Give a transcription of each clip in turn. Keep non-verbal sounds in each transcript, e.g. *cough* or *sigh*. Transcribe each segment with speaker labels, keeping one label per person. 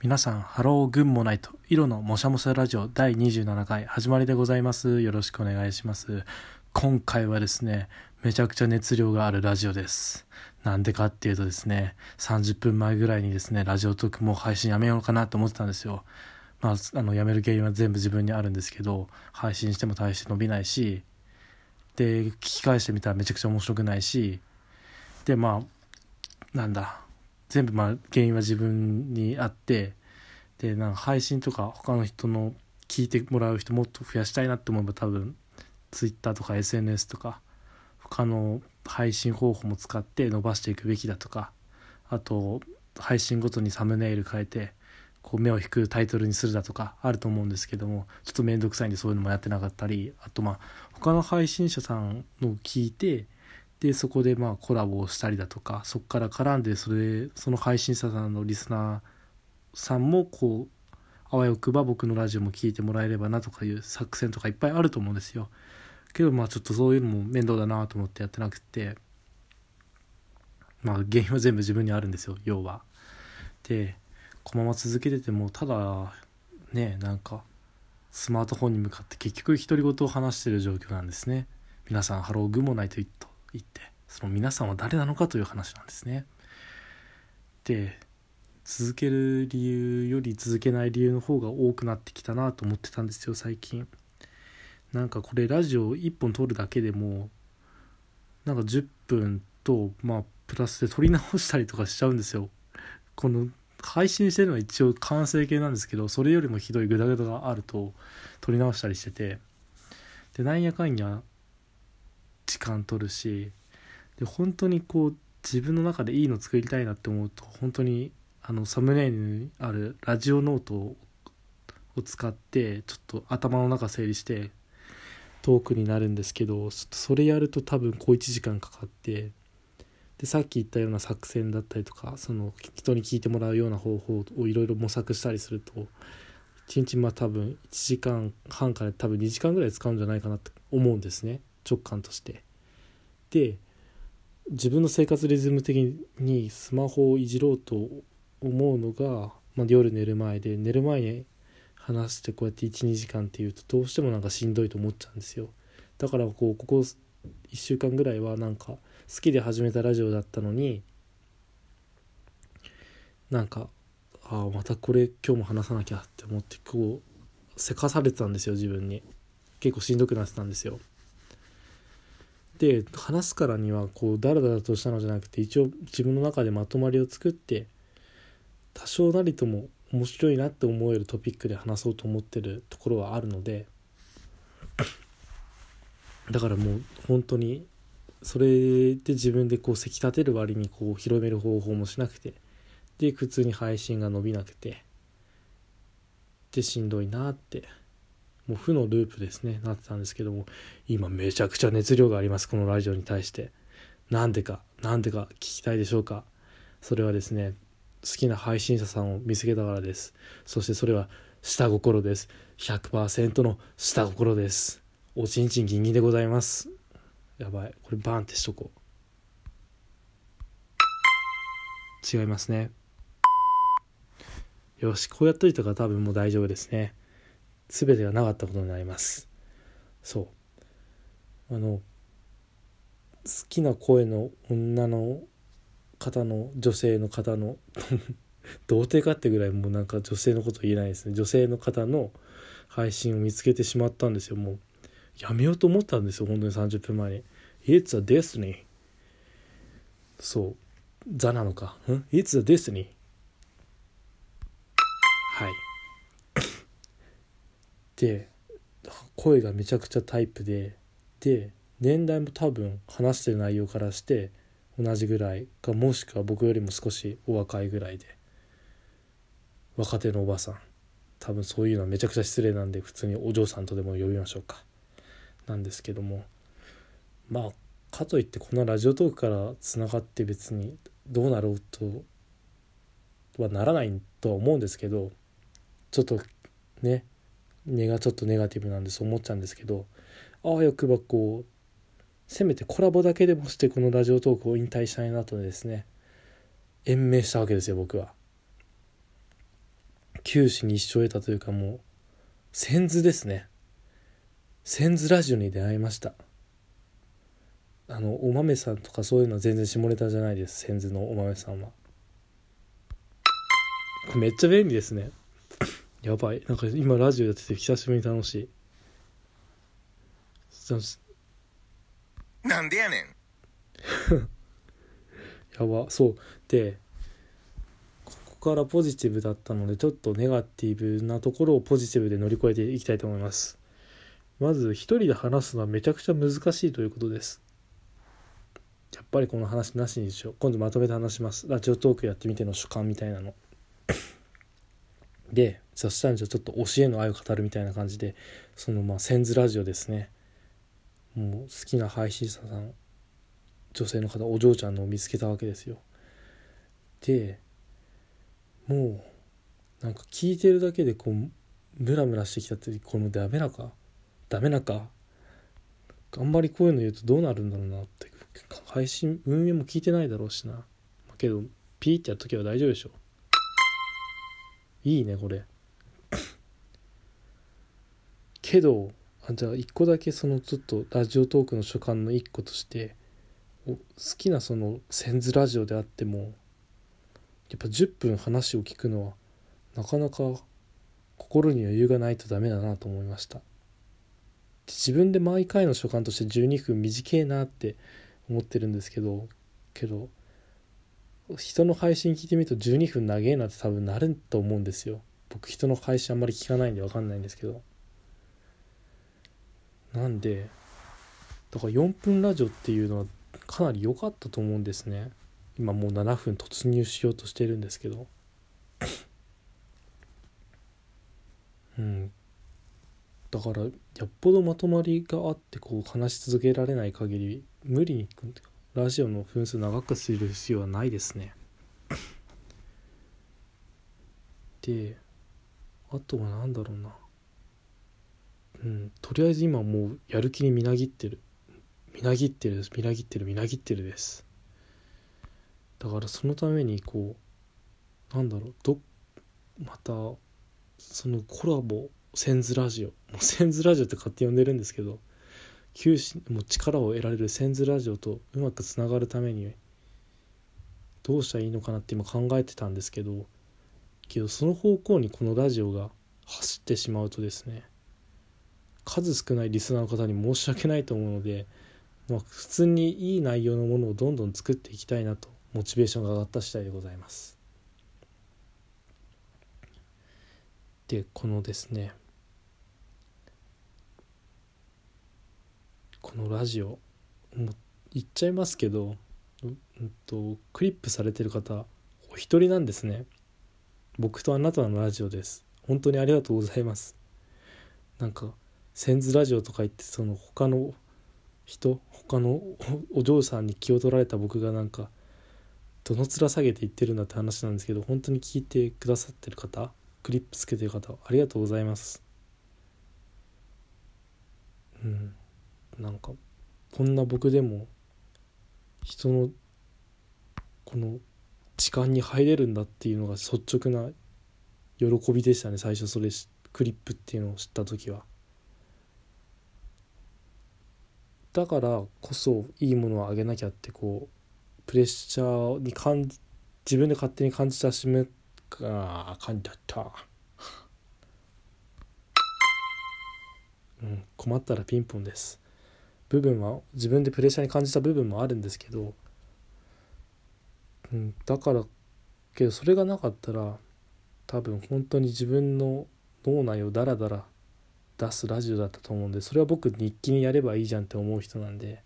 Speaker 1: 皆さん、ハローグンモナイト、色のもしゃもしゃラジオ第27回始まりでございます。よろしくお願いします。今回はですね、めちゃくちゃ熱量があるラジオです。なんでかっていうとですね、30分前ぐらいにですね、ラジオトークもう配信やめようかなと思ってたんですよ。まあ、あの、やめる原因は全部自分にあるんですけど、配信しても大して伸びないし、で、聞き返してみたらめちゃくちゃ面白くないし、で、まあ、なんだ、全部まあ原因は自分にあってでなんか配信とか他の人の聞いてもらう人もっと増やしたいなって思えば多分 Twitter とか SNS とか他の配信方法も使って伸ばしていくべきだとかあと配信ごとにサムネイル変えてこう目を引くタイトルにするだとかあると思うんですけどもちょっと面倒くさいんでそういうのもやってなかったりあとまあ他の配信者さんの聞いてでそこでまあコラボをしたりだとかそこから絡んでそれその配信者さんのリスナーさんもこうあわよくば僕のラジオも聞いてもらえればなとかいう作戦とかいっぱいあると思うんですよ。けどまあちょっとそういうのも面倒だなと思ってやってなくてまあ原因は全部自分にあるんですよ要は。でこのまま続けててもただねなんかスマートフォンに向かって結局独り言を話してる状況なんですね。皆さんハローグもないと言っと言ってその皆さんは誰なのかという話なんですね。で続ける理由より続けない理由の方が多くなってきたなと思ってたんですよ最近。なんかこれラジオ1本撮るだけでもなんか10分とまあプラスで撮り直したりとかしちゃうんですよ。この配信してるのは一応完成形なんですけどそれよりもひどいグダグダがあると撮り直したりしててでなんやかんや時間取るしで本当にこう自分の中でいいの作りたいなって思うと本当にあのサムネイルにあるラジオノートを使ってちょっと頭の中整理してトークになるんですけどそれやると多分小1時間かかってでさっき言ったような作戦だったりとかその人に聞いてもらうような方法をいろいろ模索したりすると1日まあ多分1時間半から多分2時間ぐらい使うんじゃないかなって思うんですね。直感としてで自分の生活リズム的にスマホをいじろうと思うのが、まあ、夜寝る前で寝る前に話してこうやって12時間っていうとどうしてもなんかしんどいと思っちゃうんですよ。だからこうここ1週間ぐらいはなんか好きで始めたラジオだったのになんかああまたこれ今日も話さなきゃって思ってこうせかされてたんですよ自分に。結構しんどくなってたんですよ。で話すからにはこうダラダラとしたのじゃなくて一応自分の中でまとまりを作って多少なりとも面白いなって思えるトピックで話そうと思ってるところはあるのでだからもう本当にそれで自分でこうせき立てる割にこう広める方法もしなくてで普通に配信が伸びなくてでしんどいなってもう負のループですね。なってたんですけども今めちゃくちゃ熱量があります。このラジオに対して。なんでかなんでか聞きたいでしょうか。それはですね好きな配信者さんを見つけたからです。そしてそれは下心です。100%の下心です。おちんちんギンギンでございます。やばい。これバーンってしとこう。違いますね。よしこうやっといたから多分もう大丈夫ですね。全てがなかったことになります。そう。あの好きな声の女の方の女性の方の *laughs* 童貞かってぐらいもうなんか女性のこと言えないですね。女性の方の配信を見つけてしまったんですよ。もうやめようと思ったんですよ。本当に30分前に「It's a destiny」そう「ザ」なのか「ん？It's a destiny」で声がめちゃくちゃタイプでで年代も多分話してる内容からして同じぐらいかもしくは僕よりも少しお若いぐらいで若手のおばさん。多分そういうのはめちゃくちゃ失礼なんで普通にお嬢さんとでも呼びましょうか。なんですけども。まあかといってこのラジオトークからつながって別にどうなろうとはならないとは思うんですけどちょっとね根がちょっとネガティブなんでそう思っちゃうんですけどあわよくばこうせめてコラボだけでもしてこのラジオトークを引退したいなとですね延命したわけですよ僕は。九死に一生得たというかもう先図ですね。先図ラジオに出会いました。あのお豆さんとかそういうのは全然下ネタじゃないです先図のお豆さんは。めっちゃ便利ですね。やばい。なんか今ラジオやってて久しぶりに楽しい。
Speaker 2: なんでやねん。*laughs*
Speaker 1: やば。そう。でここからポジティブだったのでちょっとネガティブなところをポジティブで乗り越えていきたいと思います。まず一人で話すのはめちゃくちゃ難しいということです。やっぱりこの話なしにしよう。今度まとめて話します。ラジオトークやってみての主観みたいなのでそしたらじゃちょっと教えの愛を語るみたいな感じでそのまあセンズラジオですね。もう好きな配信者さん女性の方お嬢ちゃんのを見つけたわけですよ。でもうなんか聞いてるだけでこうムラムラしてきたってこのダメなかダメなかあんまりこういうの言うとどうなるんだろうなって配信運営も聞いてないだろうしな。けどピーってやるときは大丈夫でしょ。いいねこれ。けどあじゃあ一個だけそのちょっとラジオトークの所感の一個として好きなそのセンズラジオであってもやっぱ10分話を聞くのはなかなか心に余裕がないとダメだなと思いました。自分で毎回の所感として12分短いなって思ってるんですけどけど人の配信聞いてみると12分長えなって多分なると思うんですよ。僕人の配信あんまり聞かないんで分かんないんですけど。なんでだから4分ラジオっていうのはかなり良かったと思うんですね。今もう7分突入しようとしてるんですけど。うん。だからよっぽどまとまりがあってこう話し続けられない限り無理にラジオの分数長くする必要はないですね。であとは何だろうな。うんとりあえず今もうやる気にみなぎってる。みなぎってるみなぎってる。みなぎってるです。だからそのためにこうなんだろう。どまたそのコラボセンズラジオ。もうセンズラジオって勝手に呼んでるんですけど。求心も力を得られるセンズラジオとうまくつながるためにどうしたらいいのかなって今考えてたんですけどけどその方向にこのラジオが走ってしまうとですね数少ないリスナーの方に申し訳ないと思うので、まあ、普通にいい内容のものをどんどん作っていきたいなとモチベーションが上がった次第でございます。でこのですねのラジオもう言っちゃいますけど、うんと、クリップされてる方お一人なんですね。僕とあなたのラジオです。本当にありがとうございます。なんかセンズラジオとか言ってその他の人他のお嬢さんに気を取られた僕がなんかどの面下げて言ってるんだって話なんですけど本当に聞いてくださってる方クリップつけてる方ありがとうございます。うん。なんかこんな僕でも人のこの時間に入れるんだっていうのが率直な喜びでしたね。最初それクリップっていうのを知った時は。だからこそいいものをあげなきゃってこうプレッシャーに感じ自分で勝手に感じたしめか感じちゃった。うん困ったらピンポンです。部分は自分でプレッシャーに感じた部分もあるんですけど、うん、だからけどそれがなかったら多分本当に自分の脳内をダラダラ出すラジオだったと思うんでそれは僕日記にやればいいじゃんって思う人なんで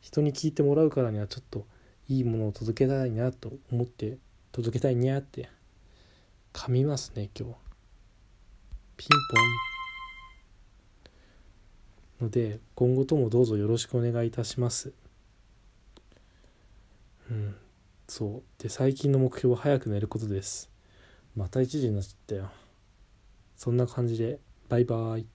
Speaker 1: 人に聞いてもらうからにはちょっといいものを届けたいなと思って届けたいにゃって噛みますね今日。ピンポン。ので今後ともどうぞよろしくお願いいたします。うんそう。で最近の目標は早く寝ることです。また1時になっちゃったよ。そんな感じでバイバイ。